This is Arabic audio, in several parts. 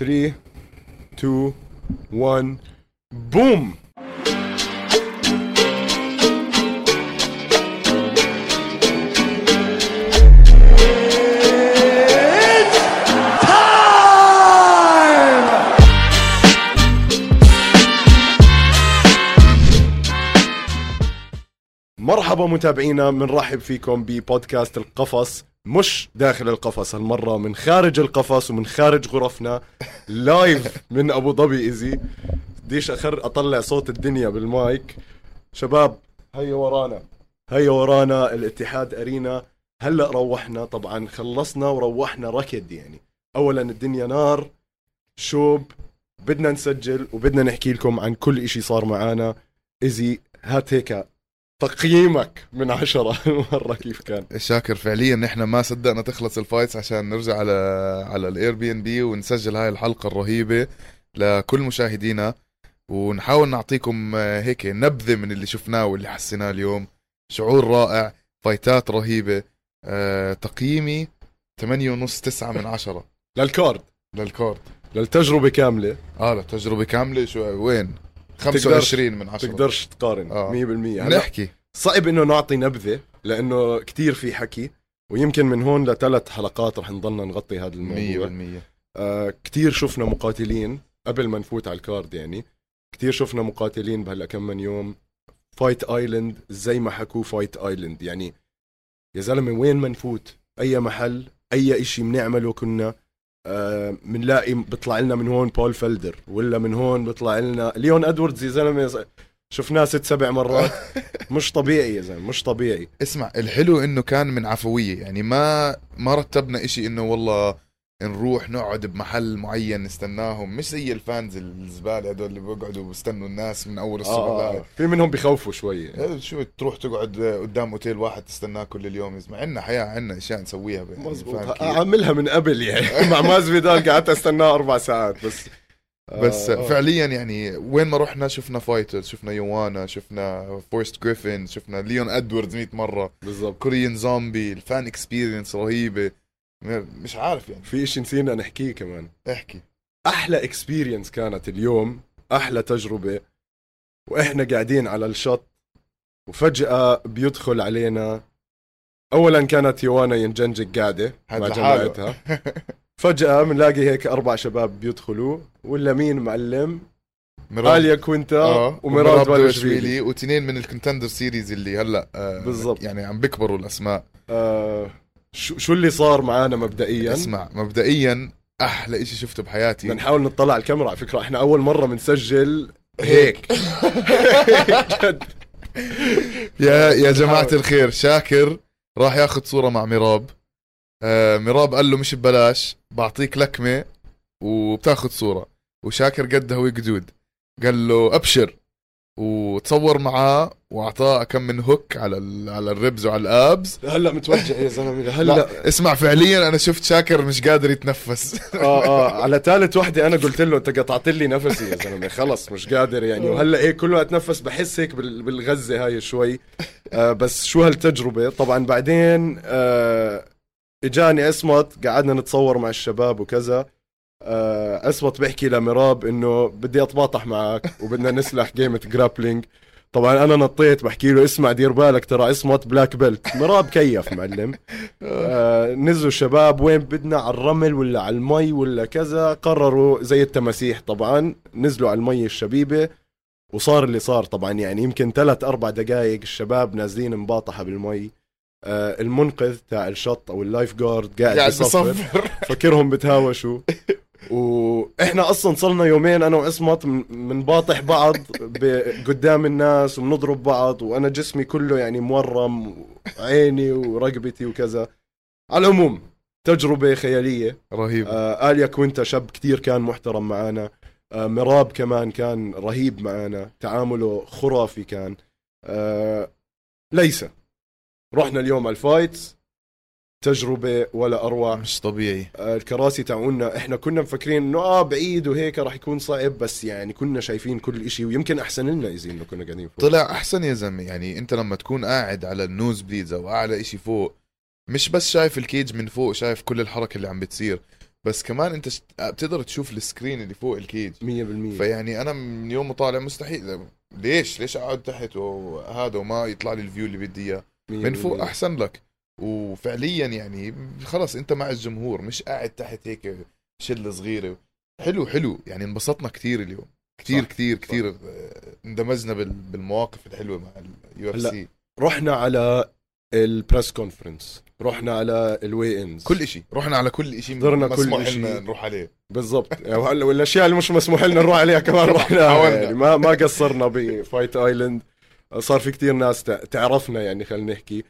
3 2 1 بوم مرحبا متابعينا بنرحب فيكم ببودكاست القفص. مش داخل القفص هالمرة من خارج القفص ومن خارج غرفنا live من أبو ظبي ايزي بديش أخر أطلع صوت الدنيا بالمايك. شباب هيا ورانا. هيا ورانا الاتحاد أرينا. هلأ روحنا طبعا خلصنا وروحنا ركض يعني. اولا الدنيا نار شوب بدنا نسجل وبدنا نحكي لكم عن كل إشي صار معانا. ايزي هات هيك تقييمك من عشرة مرة كيف كان؟ شاكر فعليا نحن ما صدقنا تخلص ال fights عشان نرجع على على ال Airbnb ونسجل هاي الحلقة الرهيبة لكل مشاهدينا. ونحاول نعطيكم آه، هيك نبذة من اللي شفناه واللي حسيناه اليوم. شعور رائع fight ات رهيبة أه تقييمي 8 ونص 9 من عشرة. لل card لل card. للتجربة كاملة. آه للتجربة كاملة. شو وين؟ 25 من عشرة. تقدرش تقارن آه. 100% هلا نحكي. صعب إنه نعطي نبذة لأنه كتير في حكي ويمكن من هون لثلاث حلقات رح نضلنا نغطي هذا 100% الموضوع آه كتير شفنا مقاتلين قبل ما نفوت على ال card يعني. كتير شفنا مقاتلين بهلا كم من يوم. Fight Island زي ما حكوا Fight Island يعني يا زلمة وين ما نفوت؟ أي محل أي إشي بنعمله كنا آه بنلاقي بيطلع لنا من هون بول فيلدر ولا من هون بيطلع لنا ليون ادواردز يا زلمة. شفناه ست سبع مرات مش طبيعي يا زلمة مش طبيعي اسمع الحلو إنه كان من عفوية يعني ما ما رتبنا إشي إنه والله نروح نقعد بمحل معين نستناهم مش زي الفانز الزبالة هدول اللي بيقعدوا بيستنوا الناس من أول الصبح آه آه. في منهم بخوفوا شوي. شو تروح تقعد قدام أوتيل واحد تستناه كل اليوم اسمع عندنا حياة عندنا أشياء نسويها يعني كيف؟ أعملها من قبل يعني مع ماز فيدال قعدت أستناه أربع ساعات بس بس آه، فعليا يعني وين ما رحنا شفنا fighters شفنا يوانا شفنا فورست جريفن شفنا ليون إدواردز 100 مرة. بالضبط. Korean Zombie ال fan experience رهيبة. مش عارف يعني. في إشي نسينا نحكيه كمان. احكي. أحلى experience كانت اليوم أحلى تجربة وإحنا قاعدين على الشط وفجأة بيدخل علينا اولا كانت يوانا ينجنجك قاعدة مع. جماعتها. فجأة بنلاقي هيك أربع شباب بيدخلوا ولا مين معلم؟ آليا كوينتا آه وميراب بالشفيلي واثنين من ال Contender Series اللي هلأ آه بالضبط. يعني عم بيكبروا الأسماء. آه شو شو اللي صار معانا مبدئيا؟ اسمع مبدئيا أحلى إشي شفته بحياتي. بدنا نحاول نطلع على الكاميرا على فكرة إحنا أول مرة بنسجل هيك. يا يا جماعة. الخير شاكر راح ياخذ صورة مع ميراب. آه ميراب قال له مش ببلاش بعطيك لكمة وبتاخذ صورة. وشاكر قدها وقدود قال له أبشر. وتصور معاه وأعطاه كم من هوك على ال- على الربز وعلى الآبز. هلا متوجع يا زلمة. هلا. لا اسمع فعليا أنا شفت شاكر مش قادر يتنفس. آه آه على ثالث وحدة أنا قلت له أنت قطعت لي نفسي يا زلمة. خلص مش قادر يعني. وهلأ إيه كل ما أتنفس بحس هيك بال- بالغزة هاي شوي. آه بس شو هالتجربة؟ طبعا بعدين آه إجاني اسمت قعدنا نتصور مع الشباب وكذا. آه اسمت بيحكي لمراب إنه بدي أتباطح معك وبدنا نسلخ جيمة grappling طبعا أنا نطيت بحكي له اسمع دير بالك ترى عصمت black belt مراب كيف معلم؟ آه نزلوا الشباب وين بدنا على الرمل ولا على المي ولا كذا. قرروا زي التماسيح طبعا نزلوا على المي الشبيبة. وصار اللي صار طبعا يعني يمكن ثلاث أربع دقائق الشباب نازلين مباطحة بالمي. المنقذ تاع الشط أو ال lifeguard قاعد, بصفر فكرهم بتهاوشوا. وإحنا أصلا صرنا يومين أنا وعصمت بنباطح بعض ب- قدام الناس وبنضرب بعض وأنا جسمي كله يعني مورم عيني ورقبتي وكذا. على العموم تجربة خيالية. رهيب. آه آليا كوينتا شاب كتير كان محترم معنا آه مراب كمان كان رهيب معنا تعامله خرافي كان. آه ليس. رحنا اليوم على ال fights تجربة ولا أروع. مش طبيعي. آه، الكراسي تاعونا إحنا كنا مفكرين إنه آه بعيد وهيك راح يكون صعب بس يعني كنا شايفين كل إشي ويمكن أحسن لنا إذا إنه كنا قاعدين فوق. طلع أحسن يا زلمة. يعني أنت لما تكون قاعد على ال nosebleeds أو أعلى إشي فوق مش بس شايف ال cage من فوق شايف كل الحركة اللي عم بتصير بس كمان أنت. بتقدر تشوف ال screen اللي فوق ال cage. 100% فيعني أنا من يوم طالع مستحيل. ليش؟ ليش أقعد تحت وهذا وما يطلع لي ال view اللي بدي إياه؟ من فوق أحسن لك. وفعليا يعني خلص أنت مع الجمهور مش قاعد تحت هيك شلة صغيرة. حلو حلو. يعني انبسطنا كثير اليوم. كثير كثير. كثير اندمجنا بال- بالمواقف الحلوة مع ال UFC رحنا على ال press conference رحنا على ال weigh-ins كل إشي. رحنا على كل شيء حضرنا كل. لنا نروح عليه. بالضبط. يعني والأشياء اللي مش مسموح لنا نروح عليها كمان رحنا. يعني ما ما قصرنا ب Fight Island صار في كتير ناس تع- تعرفنا يعني خلينا نحكي.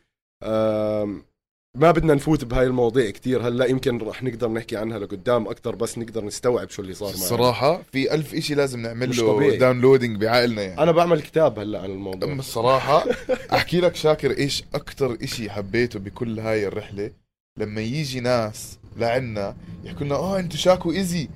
ما بدنا نفوت بهاي المواضيع كتير. هلا يمكن رح نقدر نحكي عنها لقدام أكثر بس نقدر نستوعب شو اللي صار معنا. الصراحة في ألف إشي لازم نعمل له. downloading بعقلنا يعني. أنا بعمل كتاب هلا عن الموضوع. أما الصراحة أحكي لك شاكر إيش أكتر إشي حبيته بكل هاي الرحلة. لما يجي ناس لعنا يحكوا لنا آه أنتوا شاكر وايزي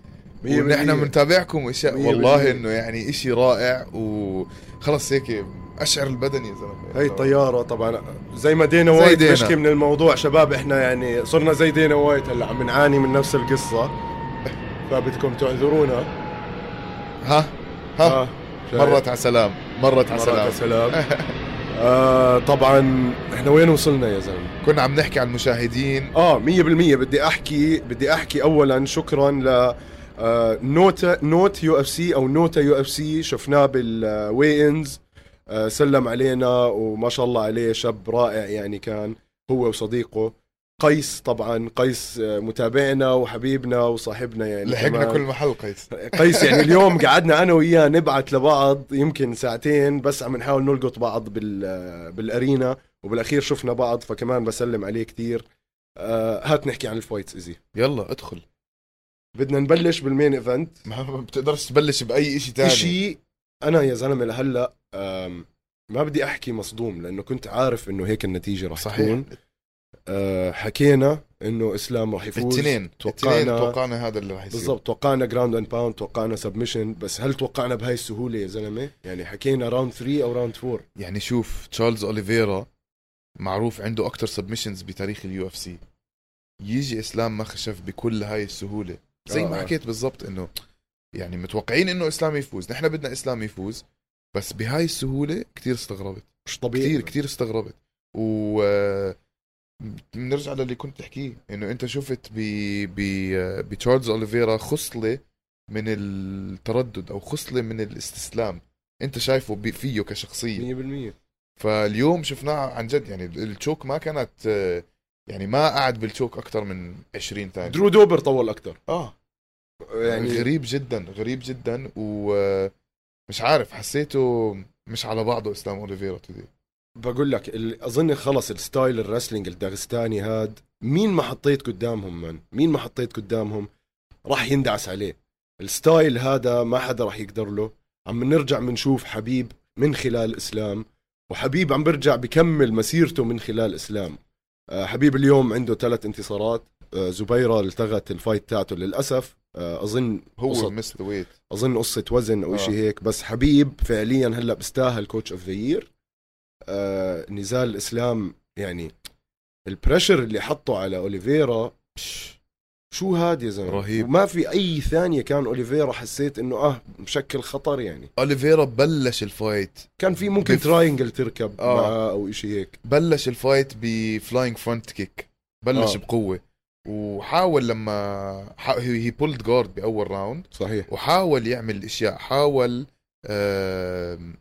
ونحن. بنتابعكم والله. إنه يعني إشي رائع وخلص هيك اشعر البدن يا زلمة. هي طيارة طبعا. زي ما دينا وايت دينا. بشكي من الموضوع شباب إحنا يعني صرنا زي دينا وايت هلأ عم نعاني من نفس القصة. فبدكم تعذرونا. ها؟ ها؟ آه، شايف؟ مرت على سلام مرت على مرات على سلام سلام آه طبعا إحنا وين وصلنا يا زلمة؟ كنا عم نحكي عن المشاهدين. آه 100% بدي أحكي بدي أحكي اولا شكرا ل آه، نوتا نوت UFC أو نوتا UFC. شفناه بال weigh-ins آه، سلم علينا وما شاء الله عليه شاب رائع يعني كان هو وصديقه. قيس طبعا قيس آه، متابعنا وحبيبنا وصاحبنا يعني لحقنا كمان. كل محل قيس. قيس يعني اليوم قعدنا أنا وياه نبعت لبعض يمكن ساعتين بس عم نحاول نلقط بعض بال بال arena وبالأخير شفنا بعض فكمان بسلم عليه كتير. آه هات نحكي عن ال fights ايزي يلا ادخل. بدنا نبلش بال main event. ما بتقدرش تبلش بأي إشي تاني. شيء أنا يا زلمة لهلأ ما بدي أحكي مصدوم لأنه كنت عارف إنه هيك النتيجة رح صحيح. تكون. آه حكينا إنه إسلام رح يفوز. التنين توقعنا- توقعنا هذا اللي راح يصير. بالضبط. توقعنا ground and pound توقعنا submission بس هل توقعنا بهاي السهولة يا زلمة؟ يعني حكينا round 3 أو round 4 يعني شوف تشارلز أوليفيرا معروف عنده أكتر submissions بتاريخ ال UFC يجي إسلام ماخاشيف بكل هاي السهولة. زي ما آه. حكيت بالضبط إنه يعني متوقعين إنه إسلام يفوز. نحن بدنا إسلام يفوز بس بهاي السهولة كتير استغربت. مش طبيعي. كتير كتير استغربت. و بنرجع للي كنت تحكيه إنه أنت شفت ب ب بتشارلز أوليفيرا خصلة من التردد أو خصلة من الاستسلام. أنت شايفه فيه كشخصية. 100% فاليوم شفناه عن جد يعني ال choke ما كانت يعني ما قعد بال choke أكثر من 20 ثانية. درو دوبر طول أكثر آه. يعني غريب جدا غريب جدا ومش عارف حسيته مش على بعضه إسلام أوليفيرا تدي بقول لك أظن خلص ال style ال wrestling الداغستاني هاد. مين ما حطيت قدامهم من؟ مين ما حطيت قدامهم؟ راح يندعس عليه. ال style هذا ما حدا راح يقدر له. عم نرجع بنشوف حبيب من خلال إسلام وحبيب عم برجع بكمل مسيرته من خلال إسلام. آه، حبيب اليوم عنده ثلاث انتصارات. آه، زبيرة اتلغت ال fight تاعته للأسف. آه، أظن هو قصة- missed the weight أظن قصة وزن أو آه. شيء هيك بس حبيب فعليا هلأ بيستاهل coach of the year نزال الإسلام يعني ال pressure اللي حطه على أوليفيرا شو هاد يا زلمة رهيب. وما في أي ثانية كان أوليفيرا حسيت إنه آه مشكل خطر يعني أوليفيرا بلش ال fight كان في ممكن بف- triangle تركب آه. معاه أو شيء هيك بلش ال fight ب flying front kick بلش آه. بقوة وحاول لما he pulled guard بأول round صحيح. وحاول يعمل أشياء. حاول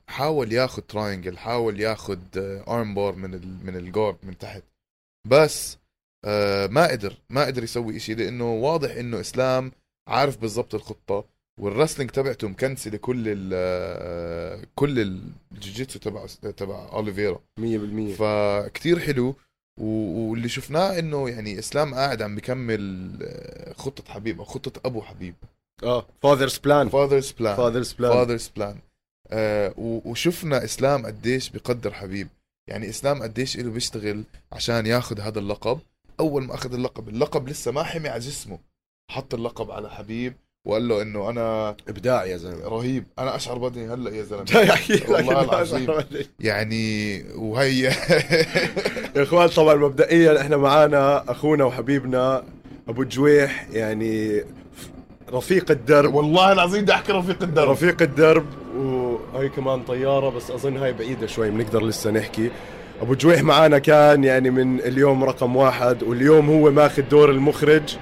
حاول ياخذ triangle حاول ياخذ arm bar من ال من ال guard من تحت. بس آه، ما قدر ما قدر يسوي إشي لأنه واضح إنه إسلام عارف بالضبط الخطة. وال wrestling تبعته مكنسله كل ال آه، كل الجوجيتسو تبع تبع اوليفيرا 100% فكتير حلو. واللي شفناه إنه يعني إسلام قاعد عم بكمل آه، خطة حبيب أو خطة أبو حبيب. آه father's plan father's plan father's plan father's بلان وشفنا إسلام قديش بقدر حبيب. يعني إسلام قديش له بيشتغل عشان ياخذ هذا اللقب. أول ما أخذ اللقب اللقب لسه ما حمي على جسمه. حط اللقب على حبيب. وقال له إنه أنا إبداع يا زلمة. رهيب. أنا أشعر بدني هلأ يا زلمة. والله العظيم. يعني وهي يا إخوان طبعا مبدئيا إحنا معانا أخونا وحبيبنا أبو جويح يعني رفيق الدرب. والله العظيم بدي أحكي رفيق الدرب. رفيق الدرب وهي كمان طيارة بس أظن هاي بعيدة شوي بنقدر لسه نحكي. أبو جويح معانا كان يعني من اليوم رقم واحد واليوم هو ماخذ دور المخرج.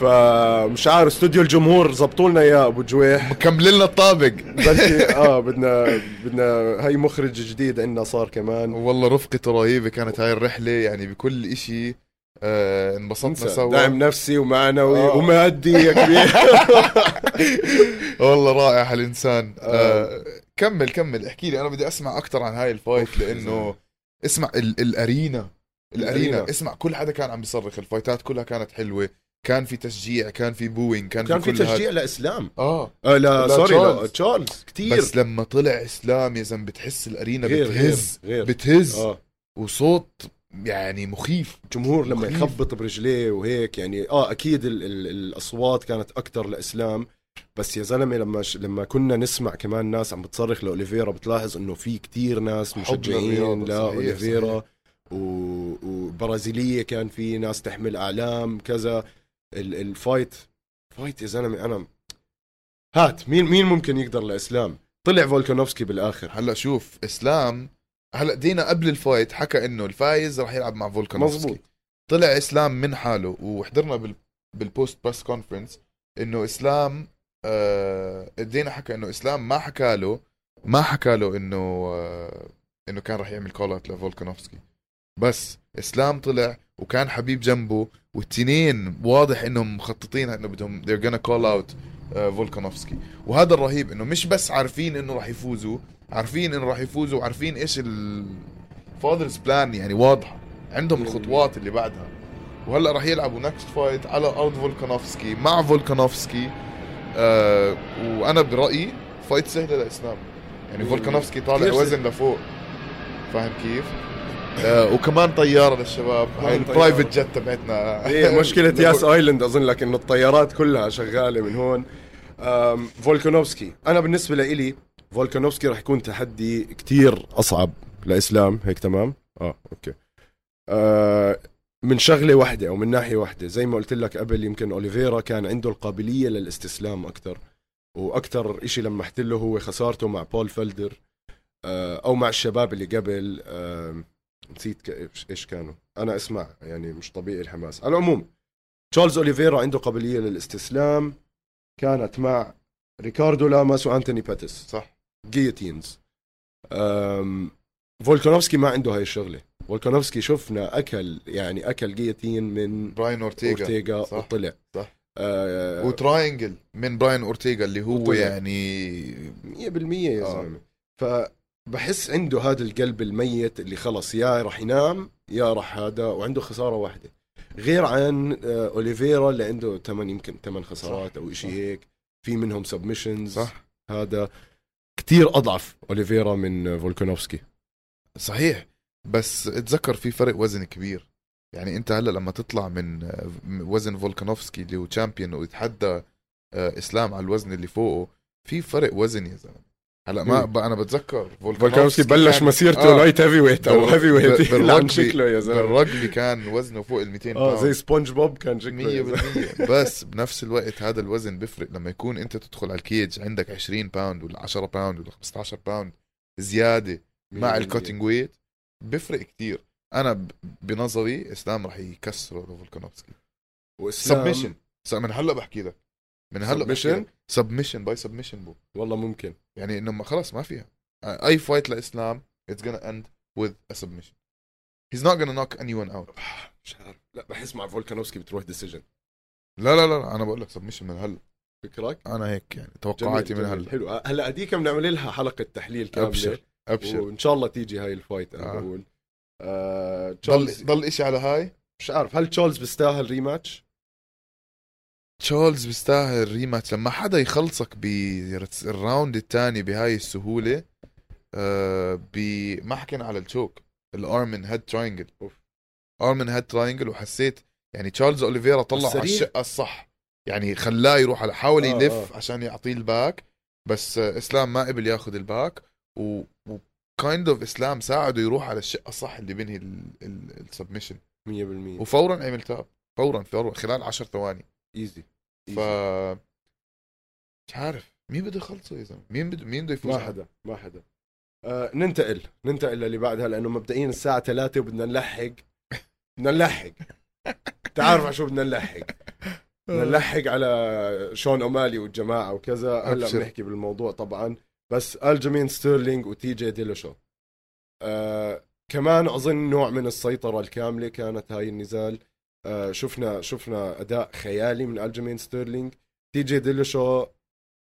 فمش عارف استوديو الجمهور زبطوا لنا يا أبو جويح. مكمل لنا الطابق. بلكي آه بدنا بدنا هاي مخرج جديد عندنا صار كمان. والله رفقته رهيبة كانت هاي الرحلة يعني بكل إشي آه انبسطنا سوا. دعم نفسي ومعنوي آه. ومادي يا كبير. والله رائع هالإنسان. آه. آه كمل كمل. احكي لي أنا بدي أسمع أكثر عن هاي ال fight لأنه. اسمع ال ال arena. ال arena. اسمع كل حدا كان عم بيصرخ ال fightات كلها كانت حلوة. كان في تشجيع كان في booing كان, كان في كل هاد- تشجيع لإسلام. آه. آه لا, لا، sorry لا تشارلز. تشارلز كثير بس لما طلع إسلام يا زلمة بتحس ال arena غير بتهز غير. غير بتهز. آه. وصوت يعني مخيف. الجمهور لما مخيف. يخبط برجليه وهيك يعني آه أكيد ال ال الأصوات كانت أكثر لإسلام. بس يا زلمة لما ش... لما كنا نسمع كمان ناس عم بتصرخ لأوليفيرا بتلاحظ إنه في كتير ناس مشجعين لاوليفيرا و... وبرازيلية كان في ناس تحمل أعلام كذا. ال fight fight يا زلمة أنا هات مين مين ممكن يقدر لإسلام؟ طلع فولكانوفسكي بالآخر. هلأ شوف إسلام هلأ Dana قبل ال fight حكى إنه الفايز راح يلعب مع فولكانوفسكي. مزبوط طلع إسلام من حاله وحضرنا بال بال post press conference إنه إسلام آه Dana حكى إنه إسلام ما حكى له ما حكى له إنه آه إنه كان راح يعمل call out لفولكانوفسكي. بس إسلام طلع وكان حبيب جنبه والتنين واضح إنهم مخططين إنه بدهم they're gonna call out آه فولكانوفسكي. وهذا الرهيب إنه مش بس عارفين إنه راح يفوزوا عارفين إنه راح يفوزوا وعارفين إيش ال father's plan يعني واضحة. عندهم الخطوات اللي بعدها. وهلأ راح يلعبوا next fight على أرض فولكانوفسكي مع فولكانوفسكي آه وأنا برأيي fight سهلة لإسلام. يعني. فولكانوفسكي طالع وزن لفوق. فاهم كيف؟ آه وكمان طيارة للشباب. هاي ال private jet تبعتنا. هي مشكلة ياس Island أظن لك انه الطيارات كلها شغالة من هون. فولكانوفسكي. أنا بالنسبة لإلي فولكانوفسكي راح يكون تحدي كتير أصعب لإسلام. هيك تمام؟ آه أوكي. آه من شغلة واحدة أو من ناحية واحدة زي ما قلت لك قبل يمكن أوليفيرا كان عنده القابلية للاستسلام أكثر وأكثر إشي لمحت له هو خسارته مع بول فلدر آه أو مع الشباب اللي قبل. آه نسيت إيش كانوا أنا أسمع يعني مش طبيعي الحماس على العموم تشارلز أوليفيرا عنده قابلية للاستسلام كانت مع ريكاردو لاماس وأنتوني باتيس صح guillotines أم، فولكانوفسكي ما عنده هاي الشغلة فولكانوفسكي شفنا أكل يعني أكل guillotine من براين أورتيغا أورتيغا صح. وطلع صح. آه و triangle من براين أورتيغا اللي هو وطلع. يعني 100% يا آه. فبحس عنده هذا القلب الميت اللي خلص يا راح ينام يا راح هذا وعنده خسارة واحدة. غير عن آه، أوليفيرا اللي عنده ثمان يمكن ثمان خسارات أو شيء. هيك. في منهم submissions صح. هذا كتير أضعف أوليفيرا من فولكانوفسكي صحيح. بس اتذكر في فرق وزن كبير. يعني أنت هلأ لما تطلع من آه، وزن فولكانوفسكي اللي هو champion ويتحدى آه، إسلام على الوزن اللي فوقه في فرق وزن يا زلمة. هلا ما أنا بتذكر فولكانوفسكي بلش مسيرته آه. light heavyweight أو heavyweight عن شكله يا زلمة. بالرجبي كان وزنه فوق ال 200 آه زي سبونج بوب كان شكله. يا زلمة. 100% بس بنفس الوقت هذا الوزن بيفرق. لما يكون أنت تدخل على ال cage عندك 20 pound ولا 10 pound ولا 15 pound زيادة مع 100%. ال cutting weight بيفرق كتير. أنا بنظري إسلام رح يكسره لفولكانوفسكي. وإسلام submission من هلأ بحكي لك. من هلأ Submission؟ submission by submission بو والله ممكن. يعني إنه خلص ما فيها. أي fight لإسلام it's gonna end with a submission. He's not gonna knock anyone out. مش عارف. لا بحس مع فولكانوفسكي بتروح decision لا لا لا أنا بقول لك submission من هلا. فكرك أنا هيك يعني توقعاتي من هلا. حلو. هلا هديك بنعمل لها حلقة تحليل كاملة. أبشر أبشر. وإن شاء الله تيجي هاي ال fight أنا آه. بقول. آه ضل تشارلز ضل إشي على هاي؟ مش عارف. هل تشارلز بيستاهل rematch؟ تشارلز بيستاهل rematch لما حدا يخلصك بال round الثاني بهاي السهولة آه ب ما حكينا على ال choke ال arm and head triangle. أوف. arm and head triangle وحسيت يعني تشارلز أوليفيرا طلع على سريع. الشقة الصح. يعني خلاه يروح على حاول آه، يلف آه. عشان يعطيه ال back بس إسلام ما قبل ياخذ ال back و kind of إسلام ساعده يروح على الشقة الصح اللي بينهي ال submission 100% وفورا عمل tap. فورا فورا خلال 10 ثواني. ايزي ف مش عارف. مين بده يخلصه يا زلمة؟ مين بده مين بده يفوز؟ ما حدا ما حدا آه ننتقل ننتقل للي بعدها لأنه مبدئيا الساعة 3 وبدنا نلحق. بدنا نلحق. تعرف على شو بدنا نلحق. بدنا نلحق على شون أومالي والجماعة وكذا. هلأ. بنحكي بالموضوع طبعا. بس ألجمين ستيرلينج وتي جي ديلوشو آه كمان أظن نوع من السيطرة الكاملة كانت هاي النزال. آه شفنا شفنا أداء خيالي من ألجمين ستيرلينج. تي جي ديلوشو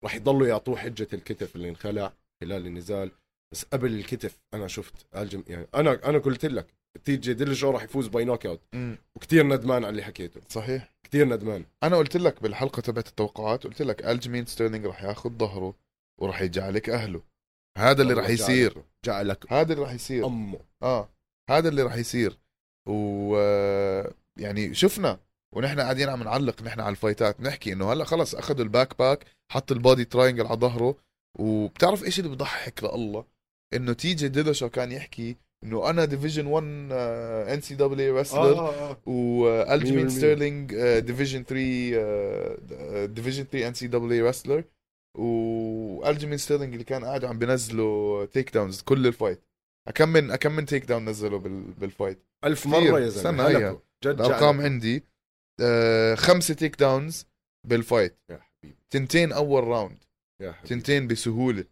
راح يضلوا يعطوه حجة الكتف اللي انخلع خلال النزال. بس قبل الكتف أنا شفت ألجم يعني أنا أنا قلت لك تي جي ديلوشو راح يفوز by knockout. وكثير ندمان على اللي حكيته. صحيح. كثير ندمان. أنا قلت لك بالحلقة تبعت التوقعات قلت لك ألجمين ستيرلينج راح ياخذ ظهره وراح يجعلك أهله. هذا اللي راح يصير. جعلك- جعلك. هذا اللي راح يصير. أمه. آه هذا اللي راح يصير. و يعني شفنا ونحن قاعدين عم نعلق نحن على ال fight ات نحكي إنه هلأ خلص اخذوا ال back back حط ال body triangle على ظهره وبتعرف إيش اللي بضحك لله إنه تي جي ديلوشو كان يحكي إنه أنا division 1 NCAA wrestler. والجمين 100% ستيرلينج division 3 division 3 NCAA wrestler والجمين ستيرلينج اللي كان قاعد عم بنزلوا takedowns كل ال fight كم من كم من takedown بال- بال fight ألف كثير. مرة يا. هيا. جد الأرقام. عندي آه، خمسة takedowns بال fight يا حبيبي. تنتين أول round يا حبيبي. تنتين بسهولة.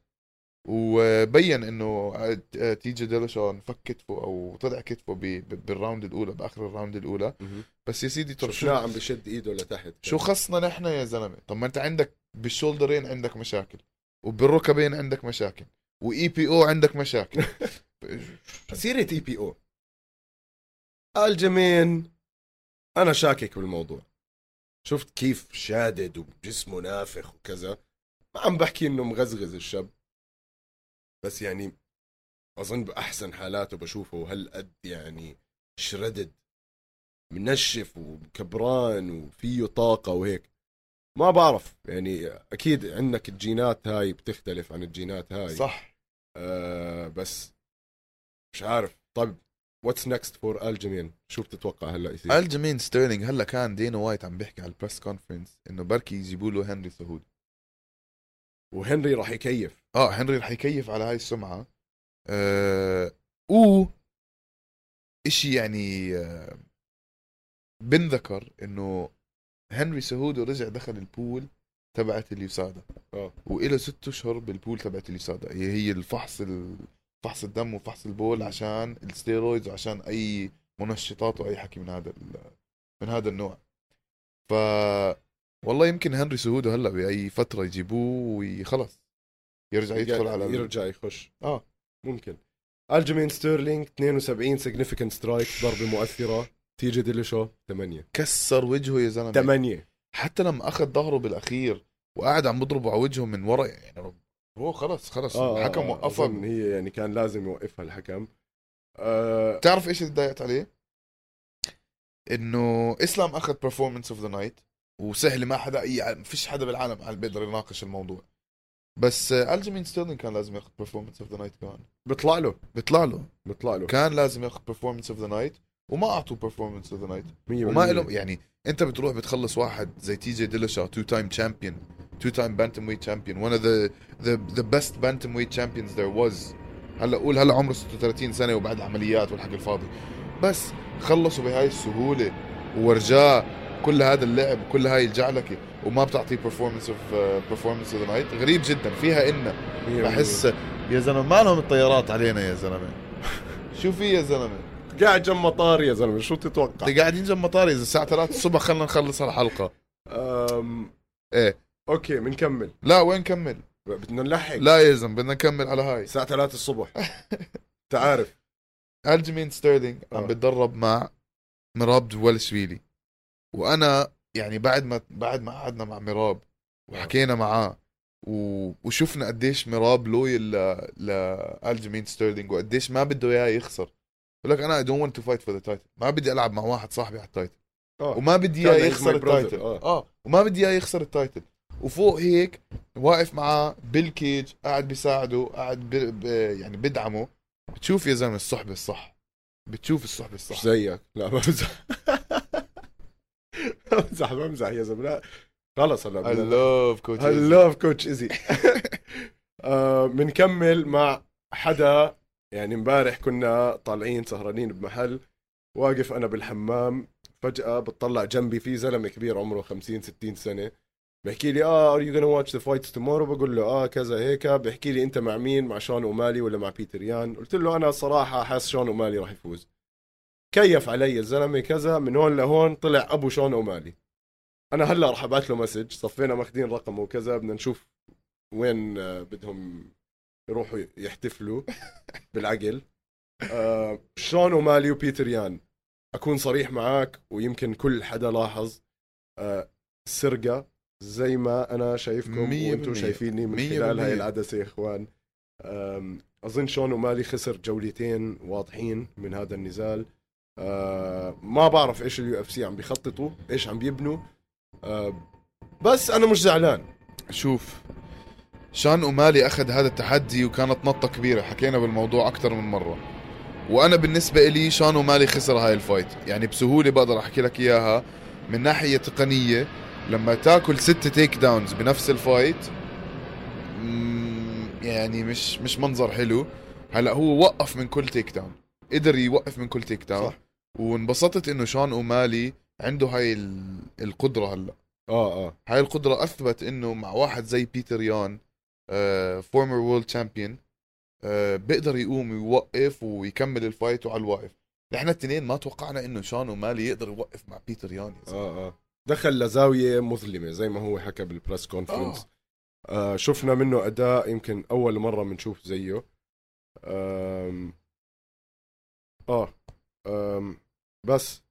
وبين إنه آه، تي جي ديلوشو انفك كتفه أو طلع كتفه بال round الأولى بآخر ال round الأولى. بس يا سيدي طب شو عم بشد إيده لتحت؟ شو خصنا نحن يا زلمة؟ طب ما أنت عندك بال shoulder ين عندك مشاكل وبالركبين عندك مشاكل وإي بي أو عندك مشاكل. سيرة إي بي أو. الجمين أنا شاكك بالموضوع. شفت كيف شادد وجسمه نافخ وكذا؟ ما عم بحكي إنه مغزغز الشاب. بس يعني أظن بأحسن حالاته بشوفه هالقد يعني شردد منشف وكبران وفيه طاقة وهيك. ما بعرف يعني أكيد عندك الجينات هاي بتختلف عن الجينات هاي. صح. آه بس مش عارف. طيب what's next for الجمين شو بتتوقع هلا يصير؟ الجمين ستيرلينج هلا كان دينا وايت عم بيحكي على ال press conference إنه بركي يجيبوا له هنري سهود وهنري راح يكيف. آه هنري رح يكيف على هاي السمعة. آه و إشي يعني آه بنذكر إنه هنري سهودو رجع دخل ال pool تبعت ال USADA. آه. وإله ست أشهر بال pool تبعت ال USADA. هي هي الفحص ال- فحص الدم وفحص البول عشان ال steroids وعشان أي منشطات واي حكي من هذا من هذا النوع. ف والله يمكن هنري سهودو هلأ بأي فترة يجيبوه وخلص يرجع يدخل على يرجع يخش. آه. ممكن. الجمين ستيرلينج 72 significant strike ضربه مؤثرة. تيجي ديليشو 8 كسر وجهه يا زلمة. 8 حتى لما أخذ ظهره بالأخير وقاعد عم بضربه على وجهه من ورا يعني هو خلص خلص الحكم وقفها أظن هي يعني كان لازم يوقفها الحكم. آه بتعرف إيش اللي تضايقت عليه؟ إنه إسلام أخذ performance of the night وسهل ما حدا أي ما فيش حدا بالعالم بيقدر يناقش الموضوع. بس آه، الجيمين ستيرلينج كان لازم ياخذ performance of the night كمان. بيطلع له. بيطلع له. بيطلع له. كان لازم ياخذ performance of the night وما أعطوه performance of the night 100% وما له يعني أنت بتروح بتخلص واحد زي تي جي ديلشا two time champion two time bantamweight champion one of the the the best bantam weight champions there was. هلا قول هلا عمره 36 سنة وبعد عمليات والحكي الفاضي. بس خلصوا بهاي السهولة وورجاه كل هذا اللعب وكل هاي الجعلكة وما بتعطيه performance of uh, performance of the night. غريب جدا فيها إن 100% بحس يا زلمة ما لهم الطيارات علينا يا زلمة. شو في يا زلمة؟ قاعد جنب مطار يا زلمة شو تتوقع؟ قاعدين جنب مطار اذا الساعة 3 الصبح خلينا نخلص الحلقة أم... إيه. أوكي بنكمل. لا وين كمل بدنا نلحق. لا يا زلمة بدنا نكمل على هاي. الساعة 3 الصبح. انت عارف الجمين ستيرلينج عم آه. بتدرب مع مراب دوالشويلي وأنا يعني بعد ما بعد ما قعدنا مع مراب وحكينا معاه و... وشفنا قديش مراب loyal ل... لالجمين ستيرلينج وقديش ما بده إياه يخسر. بقول لك أنا I don't want to fight for the title ما بدي ألعب مع واحد صاحبي على ال title آه. وما بدي إياه يخسر. ال title آه. آه. وما بدي إياه يخسر ال title وفوق هيك واقف معاه بال cage قاعد بيساعده قاعد ب... ب... يعني بدعمه. بتشوف يا زلمة الصحبة الصح. بتشوف الصحبة الصح. زيك. لا بزح بمزح. بمزح يا زلمة. لا. خلص هلا. Love coach I Izzy. love coach Izzy بنكمل مع حدا. يعني امبارح كنا طالعين سهرانين بمحل. واقف أنا بالحمام. فجأة بتطلع جنبي في زلمة كبير عمره 50 60 سنة. بحكي لي آه are you gonna watch the fights tomorrow بقول له آه كذا هيك. بحكي لي أنت مع مين؟ مع شون أومالي ولا مع بيتر يان؟ قلت له أنا صراحة حاسس شون أومالي راح يفوز. كيف علي الزلمة كذا؟ من هون لهون طلع أبو شون أومالي. أنا هلأ راح أبعث له مسج صفينا ماخذين رقمه وكذا بدنا نشوف وين آه، بدهم يروحوا يحتفلوا بالعقل. آه شون ومالي وبيتر يان. أكون صريح معك ويمكن كل حدا لاحظ آه السرقه زي ما أنا شايفكم وأنتم. شايفيني من خلال هاي. العدسه يا اخوان أظن شون أومالي خسر جولتين واضحين من هذا النزال. آه ما بعرف إيش ال UFC عم بيخططوا إيش عم بيبنوا آه بس أنا مش زعلان. شوف شان أومالي أخذ هذا التحدي وكانت نطة كبيرة. حكينا بالموضوع أكثر من مرة. وأنا بالنسبة لي شان اومالي خسر هاي ال fight. يعني بسهولة بقدر أحكي لك إياها من ناحية تقنية. لما تاكل ست takedowns بنفس ال fight يعني مش مش منظر حلو. هلا هو وقف من كل takedown قدر يوقف من كل takedown صح. وانبسطت إنه شان أومالي عنده هاي ال- القدرة هلا. آه آه. هاي القدرة أثبت إنه مع واحد زي بيتر يان former world champion بيقدر يقوم ويوقف ويكمل ال fight وعلى الواقف. نحن الاثنين ما توقعنا إنه شان أومالي يقدر يوقف مع بيتر يان. آه آه. دخل لزاوية مظلمة زي ما هو حكى بال press conference آه. شفنا منه أداء يمكن أول مرة بنشوف زيه. آم آه آم بس.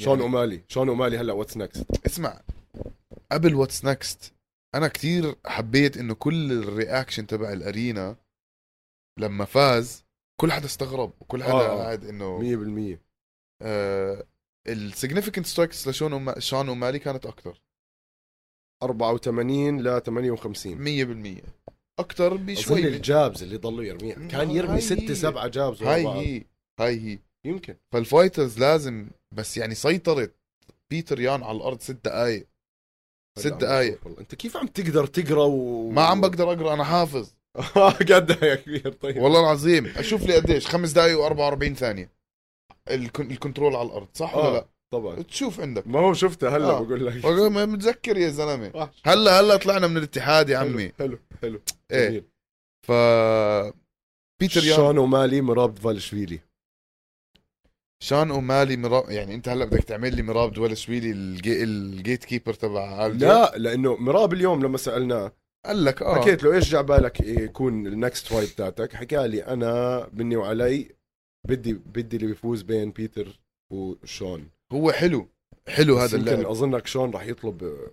شون يعني- أومالي شون أومالي هلأ what's next اسمع قبل what's next أنا كتير حبيت إنه كل ال reaction تبع ال arena لما فاز كل حدا استغرب وكل حدا آه. قاعد إنه 100% ال significant strikes لشون وما- شان أومالي كانت أكتر. 84 ل 58 100% أكثر بشوي. الجابز اللي ضلوا يرميها. كان يرمي هي. ستة سبعة جابز ورا هاي. هي. هاي هي. يمكن. فالفايترز لازم بس يعني سيطرت. بيتر يان على الأرض ست دقائق ست والله. أنت كيف عم تقدر تقرأ و ما عم بقدر أقرأ أنا حافظ. قدها يا كبير. طيب. والله العظيم. أشوف لي قديش. خمس دقائق و44 ثانية. الكنترول على الأرض صح ولا آه. لا؟ طبعا. تشوف عندك. ما هو شفتها هلا آه. بقول لك. متذكر يا زلمة. وحش. هلا هلا طلعنا من الاتحاد يا عمي. حلو حلو إيه. جميل. ف بيتر يان شون ومالي مراب فالشفيلي؟ شان أومالي مرا... يعني أنت هلا بدك تعمل لي مراب دولشويلي الجي... الجيت كيبر تبع. لا لأنه مراب اليوم لما سألناه. قال لك آه. حكيت له إيش جا بالك يكون النكست فايت تاعتك؟ حكى لي أنا مني وعلي بدي بدي اللي بيفوز بين بيتر وشون. هو حلو. حلو هذا يمكن اللاعب. أظنك شون راح يطلب آه،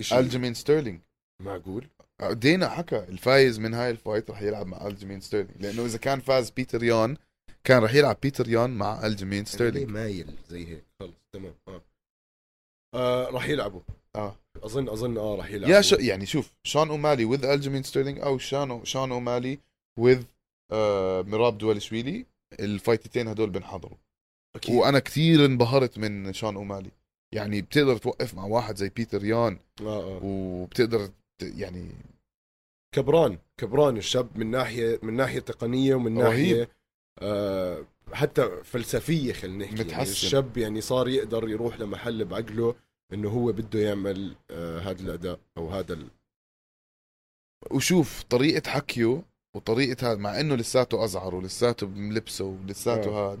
شيء ألجيمين ستيرلينج. معقول؟ دينا حكى الفايز من هاي الفايت رح يلعب مع ألجيمين ستيرلينج. لأنه إذا كان فاز بيتر يان كان رح يلعب بيتر يان مع ألجيمين ليه ستيرلينج. مايل زي هيك. خلص تمام. آه, آه راح يلعبوا. آه. اظن أظن آه راح يلعبوا. يا شو يعني شوف شان أومالي وذ ألجيمين ستيرلينج أو شان شان أومالي وذ آه مراب دولشويلي الفايتتين هدول بنحضروا أكيد وأنا كثير انبهرت من شان أومالي يعني بتقدر توقف مع واحد زي بيتر يان آه آه. وبتقدر يعني كبران كبران الشاب من ناحية من ناحية تقنية ومن رهيب. ناحية آه حتى فلسفية خلينا نحكي يعني متحسن. الشاب يعني صار يقدر يروح لمحل بعقله إنه هو بده يعمل آه هذا الأداء أو هذا ال... وشوف طريقة حكيه وطريقة هذا مع إنه لساته أزعر ولساته بلبسه ولساته آه. هذا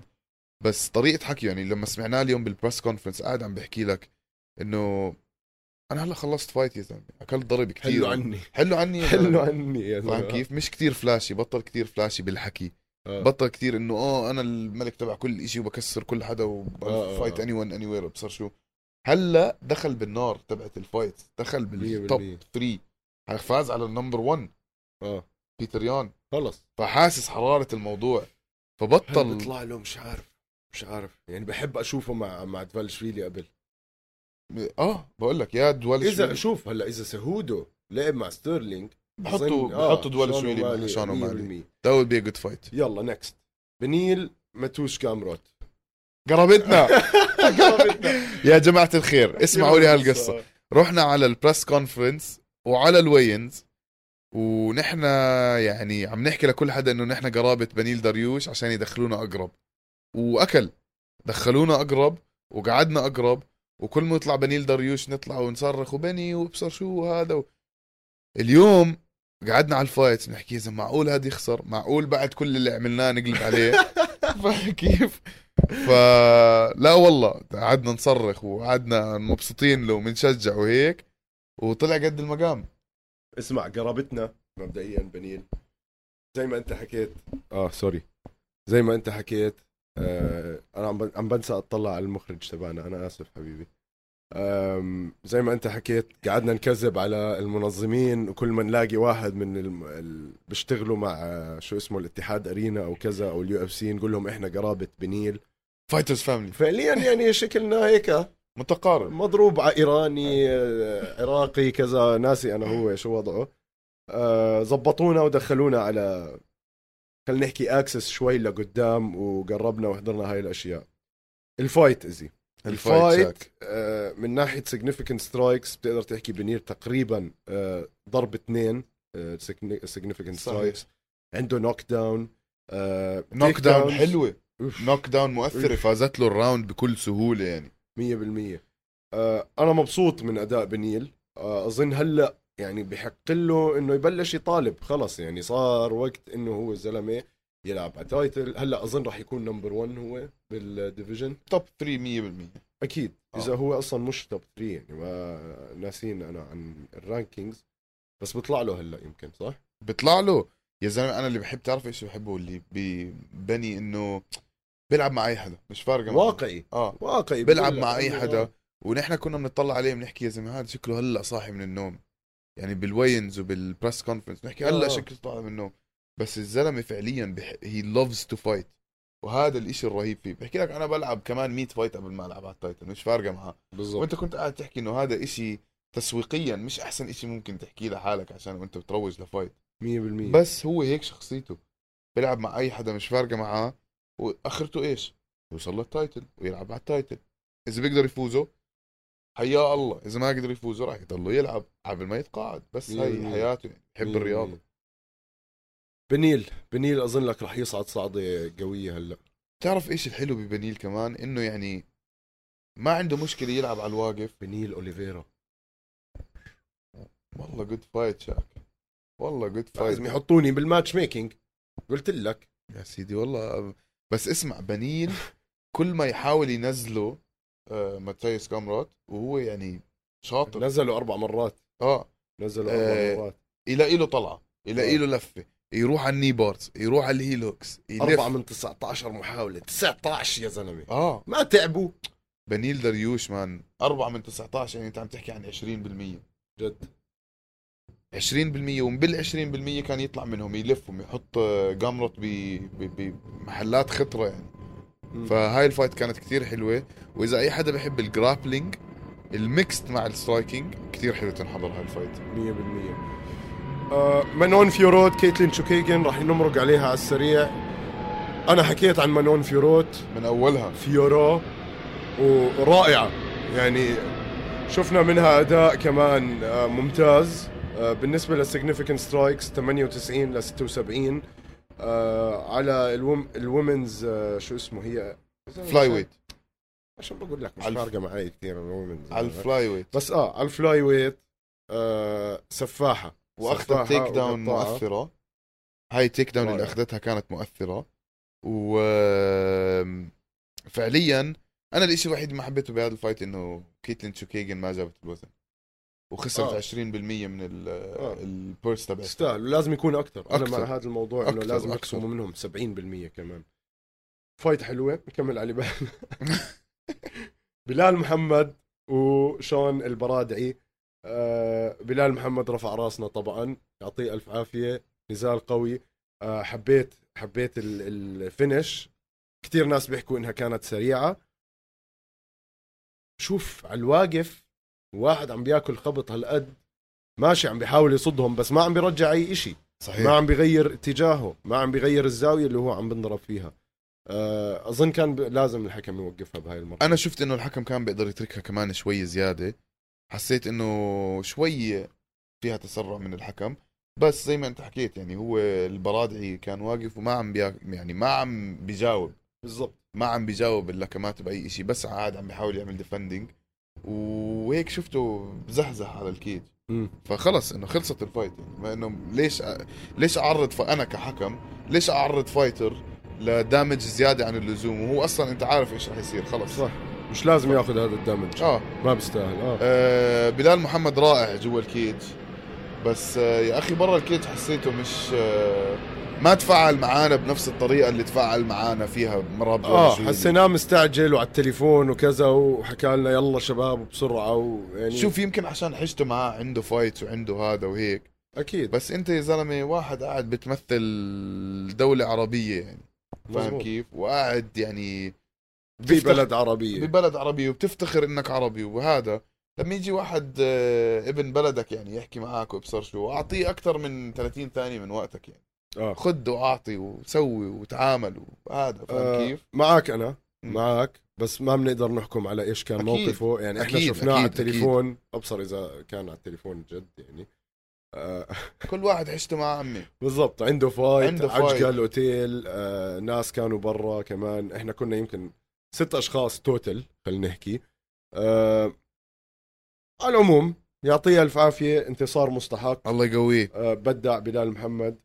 بس طريقة حكيه يعني لما سمعناه اليوم بال press conference قاعد عم بحكي لك إنه أنا هلأ خلصت fight يا زلمة اكلت ضرب كثير حلو عني حلو عني حلو. عني يا فاهم زلمة كيف مش كتير flashy بطل كتير flashy بالحكي آه. بطل كتير إنه آه أنا الملك تبع كل إشي وبكسر كل حدا و fight. anyone anywhere أبصر شو هلأ دخل بالنار تبعت ال fight دخل بال top بالمية. 3 فاز على النمبر 1 آه بيتر يان خلص. فحاسس حرارة الموضوع. فبطل. بيطلع له؟ مش عارف. مش عارف. يعني بحب أشوفه مع مع دفالشفيلي قبل. آه بقول لك يا دول إذا شوف هلأ إذا سهودو لعب مع ستيرلينج بحطوا آه، بحطوا شون شويلي مع ومالي شان ومالي 100%. that would be a good fight. يلا نكست بنيل ماتوش كامروت. قربتنا. يا جماعة الخير اسمعوا لي هالقصة. رحنا على ال press conference وعلى ال weigh-ins ونحن يعني عم نحكي لكل حدا إنه نحن قرابة بنيل داريوش عشان يدخلونا أقرب. وأكل. دخلونا أقرب وقعدنا أقرب وكل ما يطلع بنيل داريوش نطلع ونصرخ وبني وابصر شو هذا و... اليوم قعدنا على ال fight نحكي اذا معقول هذا يخسر؟ معقول بعد كل اللي عملناه نقلب عليه؟ فكيف فلا والله قعدنا نصرخ وقعدنا مبسوطين له ومنشجع وهيك. وطلع قد المقام. اسمع قرابتنا مبدئيا بنيل زي ما انت حكيت آه sorry. زي ما انت حكيت آه أنا عم عم بنسى أطلع على المخرج تبعنا. أنا آسف حبيبي. زي ما انت حكيت قعدنا نكذب على المنظمين وكل ما نلاقي واحد من الم... ال... بيشتغلوا مع آه، شو اسمه الاتحاد arena أو كذا أو ال UFC نقول لهم إحنا قرابة بنيل. fighter's family فعليا يعني شكلنا هيك متقارب. مضروب على إيراني آه، عراقي كذا ناسي أنا هو شو وضعه. آه، زبطونا ودخلونا على خلينا نحكي access شوي لقدام وقربنا وحضرنا هاي الأشياء. ال fight easy. ال fight. آه، من ناحية significant strikes بتقدر تحكي بنيل تقريبا آه، ضرب اثنين صحيح. strikes عنده knockdown knockdown حلوة. knockdown مؤثرة فازت له ال round بكل سهولة يعني. مية بالمية. آه أنا مبسوط من أداء بنيل. آه أظن هلأ يعني بحق له إنه يبلش يطالب. خلص يعني صار وقت إنه هو الزلمة يلعب على title. هلأ أظن راح يكون number 1 هو بال division top 3 100% أكيد. آه. إذا هو أصلا مش top 3 يعني ما ناسين أنا عن ال rankings بس بيطلع له هلأ يمكن صح؟ بيطلع له. يا زلمة أنا اللي بحب تعرف إيش بحبه؟ اللي ببني إنه بيلعب مع أي حدا مش فارقة معه. واقعي آه. واقعي بيلعب مع أي حدا. ونحن كنا بنطلع عليه بنحكي يا زلمة هذا شكله هلأ صاحي من النوم. يعني بال weigh-ins وبال press conference نحكي هلأ آه. شكله طالع من النوم. بس الزلمة فعليا he loves to fight وهذا الإشي الرهيب فيه. بحكي لك أنا بلعب كمان 100 fight قبل ما ألعب على ال title مش فارقة معاه بالضبط. وأنت كنت قاعد تحكي إنه هذا إشي تسويقيا مش أحسن إشي ممكن تحكيه لحالك عشان وأنت بتروج ل fight 100% بس هو هيك شخصيته. بيلعب مع أي حدا مش فارقة معاه. وآخرته إيش؟ يوصل لل title ويلعب على ال title. إذا بيقدر يفوزه حيا الله. إذا ما قدر يفوزه راح يضله يلعب قبل ما يتقاعد. بس هاي. حياته مية الرياضة. بنيل بنيل أظن لك راح يصعد صعدة قوية هلأ. تعرف إيش الحلو ببنيل كمان؟ إنه يعني ما عنده مشكلة يلعب على الواقف. بنيل أوليفيرا. والله good fight شاك. والله good fight لازم يحطوني بال matchmaking قلت لك. يا سيدي والله بس اسمع بنيل كل ما يحاول ينزله آه ماتيوش جامروت وهو يعني شاطر. نزلوا أربع مرات. آه. نزلوا آه، أربع مرات. يلاقي له طلعة يلاقي آه. له لفة يروح على ال knee bars يروح على ال heel hooks يلف. أربعة من 19 محاولة. 19 يا زلمة. آه. ما تعبوا. بنيل دريوش man. 4 من 19 يعني أنت عم تحكي عن 20% جد. 20% ومن بال 20% كان يطلع منهم يلفهم يحط آه، ب- بمحلات خطرة يعني. فهاي ال fight كانت كتير حلوة. وإذا أي حدا بحب ال grappling ال mixed مع ال striking كتير حلو تنحضر هاي ال fight. 100% آه مانون فيورو كيتلين شوكيجن راح نمرق عليها على السريع. أنا حكيت عن مانون فيورو. من أولها. فيورو. ورائعة. يعني شفنا منها أداء كمان آه، ممتاز. آه، بالنسبة لل significant strikes 98 ل 76 آه، على ال wom- ال women's آه، شو اسمه هي؟ flyweight عشان بقول لك مش فارقة معي كثير ال women's على ال flyweight بس آه على ال flyweight آه، سفاحة. وأخذت takedown. مؤثرة. هاي takedown اللي. أخذتها كانت مؤثرة. و فعليا أنا الإشي الوحيد اللي ما حبيته بهذا ال fight إنه كيتلين شوكيجن ما جابت الوزن. وخسرت آه. 20% من ال- آه. ال purse تبعها تستاهل لازم يكون أكثر أنا. مع هذا الموضوع إنه لازم. يقسموا منهم 70% كمان fight حلوة نكمل على بال بلال محمد وشون البرادعي آه بلال محمد رفع راسنا طبعا يعطيه ألف عافية نزال قوي آه حبيت حبيت ال- الفينش كثير ناس بيحكوا إنها كانت سريعة شوف على الواقف واحد عم بياكل خبط هالقد ماشي عم بيحاول يصدهم بس ما عم بيرجع أي إشي. صحيح. ما عم بيغير اتجاهه ما عم بيغير الزاوية اللي هو عم بنضرب فيها. آه، أظن كان ب... لازم الحكم يوقفها بهاي المرة. أنا شفت إنه الحكم كان بيقدر يتركها كمان شوي زيادة. حسيت إنه شوي فيها تسرع من الحكم بس زي ما أنت حكيت يعني هو البرادعي كان واقف وما عم بيا يعني ما عم بيجاوب. بالضبط. ما عم بيجاوب اللكمات بأي شيء بس قاعد عم بيحاول يعمل defending وهيك شفته بزحزح على ال cage. فخلص إنه خلصت ال fight يعني. ما إنه ليش ليش أعرض ف... أنا كحكم ليش أعرض fighter ل damage زيادة عن اللزوم؟ وهو أصلا أنت عارف إيش رح يصير خلص. صح. مش لازم ياخذ هذا ال damage آه. ما بيستاهل آه. آه، بلال محمد رائع جوا ال cage. بس آه، يا أخي برا ال cage حسيته مش آه، ما تفاعل معانا بنفس الطريقة اللي تفاعل معانا فيها مرات آه حسيناه مستعجل وعلى التليفون وكذا وحكى لنا يلا شباب بسرعة ويعني شوف يمكن عشان حاشيته معاه عنده fight وعنده هذا وهيك. أكيد. بس أنت يا زلمة واحد قاعد بتمثل دولة عربية يعني فاهم. كيف؟ وقاعد يعني في بلد عربية. ببلد عربي وبتفتخر إنك عربي. وهذا لما يجي واحد آه، ابن بلدك يعني يحكي معك وابصر شو أعطيه أكثر من 30 ثانية من وقتك يعني. آه. خد وأعطي وسوي وتعامل وهذا فاهم آه، كيف؟ معك أنا. معك بس ما بنقدر نحكم على إيش كان أكيد. موقفه. يعني إحنا أكيد، شفناه على أكيد، التليفون. أبصر إذا كان على التليفون جد يعني. آه. كل واحد حاشيته مع عمي. بالضبط. عنده fight عنده. عجقه الاوتيل آه ناس كانوا برا كمان. إحنا كنا يمكن ست أشخاص total خلينا نحكي. آه على العموم يعطيها الف عافية. انتصار مستحق. الله يقويه. آه بدع بلال محمد.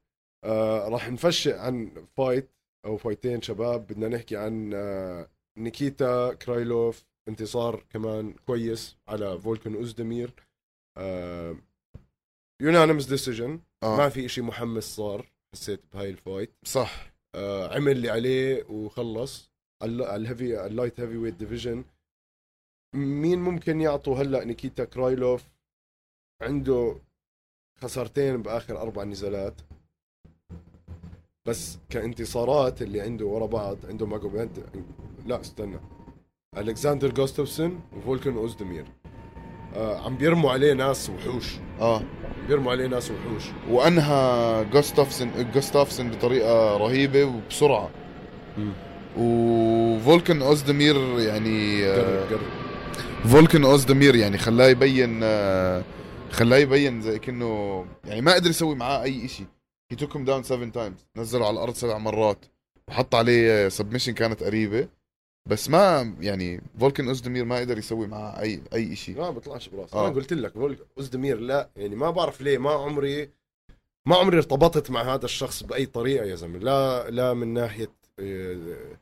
آه راح نفشق عن fight أو فايتين شباب. بدنا نحكي عن آه نيكيتا كرايلوف انتصار كمان كويس على فولكن أوزدمير. آه unanimous decision آه. ما في إشي محمس صار حسيت بهاي ال fight صح. آه عمل اللي عليه وخلص. على على ال heavy ال light heavyweight division مين ممكن يعطوا هلأ نيكيتا كرايلوف؟ عنده خسارتين بآخر أربع نزالات. بس كانتصارات اللي عنده ورا بعض عنده ماجوميد لا استنى. الكساندر جوستوفسون وفولكن أوزدمير. آه عم بيرموا عليه ناس وحوش. آه. بيرموا عليه ناس وحوش. وأنهى جوستافسن جوستافسن بطريقة رهيبة وبسرعة. وفولكن أوزدمير يعني آه، قرب قرب فولكن أوزدمير يعني خلاه يبين آه، خلاه يبين زي كأنه يعني ما قدر يسوي معاه أي شيء he took him down 7 times نزله على الأرض سبع مرات. وحط عليه submission كانت قريبة. بس ما يعني فولكن أوزدمير ما قدر يسوي معاه أي أي شيء ما بيطلعش براسي. آه. أنا قلت لك بقول أوزدمير لا يعني ما بعرف ليه ما عمري ما عمري ارتبطت مع هذا الشخص بأي طريقة يا زلمة. لا لا من ناحية آه،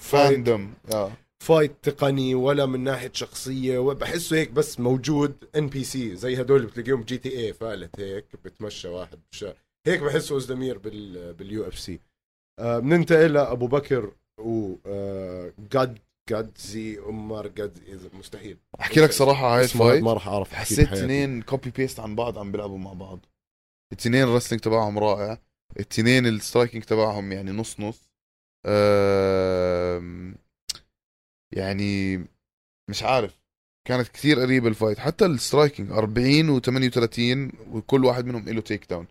fandom آه. fight تقني ولا من ناحية شخصية وبحسه هيك بس موجود NPC زي هدول اللي بتلاقيهم GTA فالت هيك بتمشى واحد بالشارع هيك بحسه اوزدمير بال بال UFC آه بننتقل لأبو بكر و جاد جادزي عمر جاد مستحيل. أحكي لك صراحة هاي ال fight. ما راح أعرف حسيت. اثنين copy paste عن بعض عم بيلعبوا مع بعض. الاثنين ال wrestling تبعهم رائع. الاثنين ال striking تبعهم يعني نص نص. أم، يعني مش عارف. كانت كثير قريبة ال fight. حتى ال striking 40 و38 وكل واحد منهم له takedown.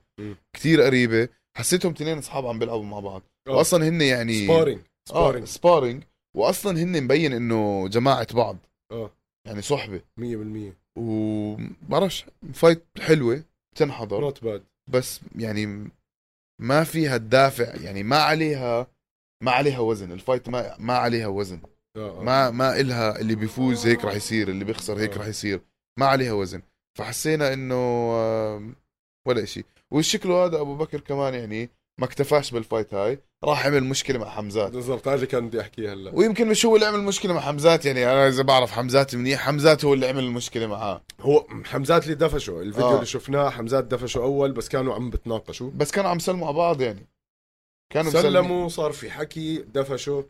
كثير قريبة. حسيتهم اثنين أصحاب عم بيلعبوا مع بعض. آه. واصلا هن يعني sparring sparring sparring واصلا هن مبين إنه جماعة بعض. آه. يعني صحبة. 100% وبعرفش fight حلوة تنحضر not bad بس يعني ما فيها الدافع. يعني ما عليها ما عليها وزن. ال fight ما ما عليها وزن. ما ما إلها اللي بيفوز هيك راح يصير اللي بيخسر هيك آه. راح يصير. ما عليها وزن. فحسينا إنه ولا شيء وشكله هذا أبو بكر كمان يعني ما اكتفاش بالفايت هاي. راح عمل مشكلة مع حمزات. بالضبط هذا كان بدي أحكيه هلا. ويمكن مش هو اللي عمل مشكلة مع حمزات يعني أنا إذا بعرف حمزات منيح حمزات هو اللي عمل المشكلة معاه. هو حمزات اللي دفشوا. الفيديو آه. اللي شفناه حمزات دفشوا أول بس كانوا عم بتناقشوا. بس كانوا عم يسلموا على بعض يعني. كانوا. سلموا صار في حكي دفشوا.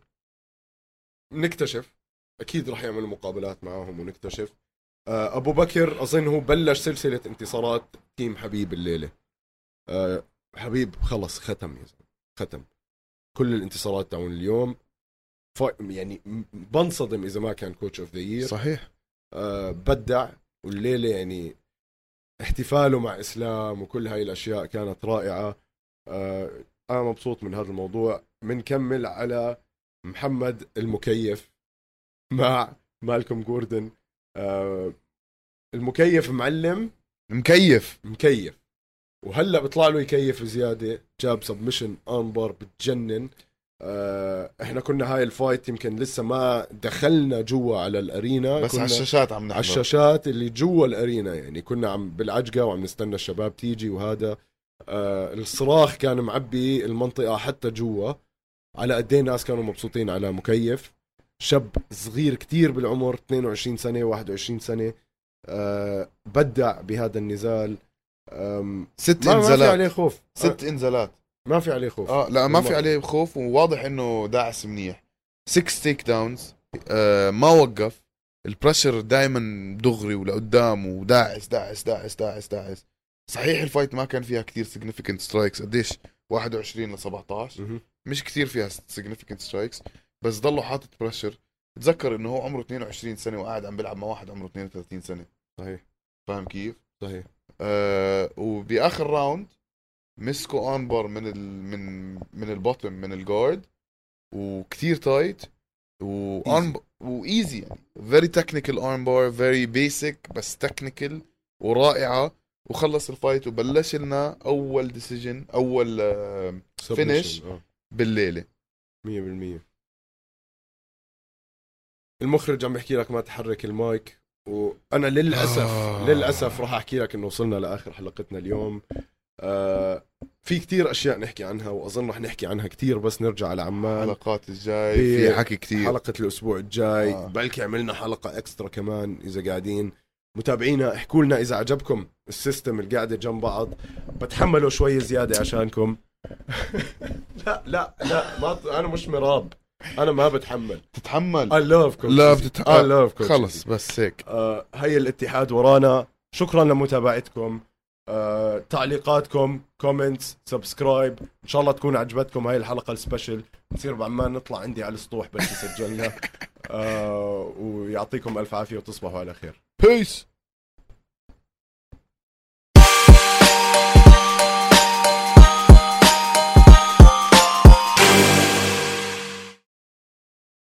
نكتشف أكيد راح يعملوا مقابلات معاهم ونكتشف. آه، أبو بكر أظن هو بلش سلسلة انتصارات team حبيب الليلة. آه، حبيب خلص ختم يا زلمة ختم. كل الانتصارات تاعون اليوم. ف... يعني بنصدم إذا ما كان coach of the year صحيح. آه، بدع والليلة يعني احتفاله مع إسلام وكل هاي الأشياء كانت رائعة. أنا مبسوط من هذا الموضوع. بنكمل على محمد المكيف مع مالكم جوردن. آه المكيف معلم. مكيف مكيف. وهلا بيطلع له يكيف زيادة جاب submission armbar بتجنن. آه إحنا كنا هاي ال fight يمكن لسه ما دخلنا جوا على ال arena. بس كنا على الشاشات عم نحضر. على الشاشات اللي جوا ال arena يعني. كنا عم بالعجقة وعم نستنى الشباب تيجي وهذا. آه الصراخ كان معبي المنطقة حتى جوا. على قد إيه الناس كانوا مبسوطين على مكيف. شاب صغير كتير بالعمر 22 سنة 21 سنة. آه بدع بهذا النزال. ست ما, ما في انزالات عليه خوف. ست انزالات ما في عليه خوف. آه لا ما في. عليه خوف وواضح إنه داعس منيح. 6 takedowns آه ما وقف. ال pressure دائما دغري ولقدام وداعس داعس داعس داعس داعس. صحيح ال fight ما كان فيها كثير significant strikes قديش؟ 21 ل 17 مهم. مش كثير فيها significant strikes بس ضله حاطط pressure تذكر إنه هو عمره 22 سنة وقاعد عم بيلعب مع واحد عمره 32 سنة. صحيح. فاهم كيف؟ صحيح. آه وبآخر round مسكوا armbar من ال من من ال bottom من ال guard وكثير tight و arm و easy يعني. very technical armbar very basic بس technical ورائعة. وخلص ال fight وبلش لنا أول decision أول آه finish. بالليلة. مية بالمية. المخرج عم بحكي لك ما تحرك المايك وأنا للأسف آه. للأسف راح أحكي لك إنه وصلنا لآخر حلقتنا اليوم. آه في كتير أشياء نحكي عنها وأظن رح نحكي عنها كتير بس نرجع على عمان الحلقات الجاي في حكي كثير حلقة الأسبوع الجاي. آه. بلكي عملنا حلقة extra كمان إذا قاعدين. متابعينا احكوا لنا إذا عجبكم ال system القاعدة جنب بعض. بتحملوا شوي زيادة عشانكم. لا لا لا ما أنا مش مراب. أنا ما بتحمل. تتحمل؟ I love coach لا easy. بتت... I love coach خلص. بس هيك. آه هي الاتحاد ورانا. شكرا لمتابعتكم. آه تعليقاتكم comments subscribe إن شاء الله تكون عجبتكم هاي الحلقة ال special نصير بعمان نطلع عندي على السطوح بس سجلنا آه ويعطيكم ألف عافية وتصبحوا على خير. بيس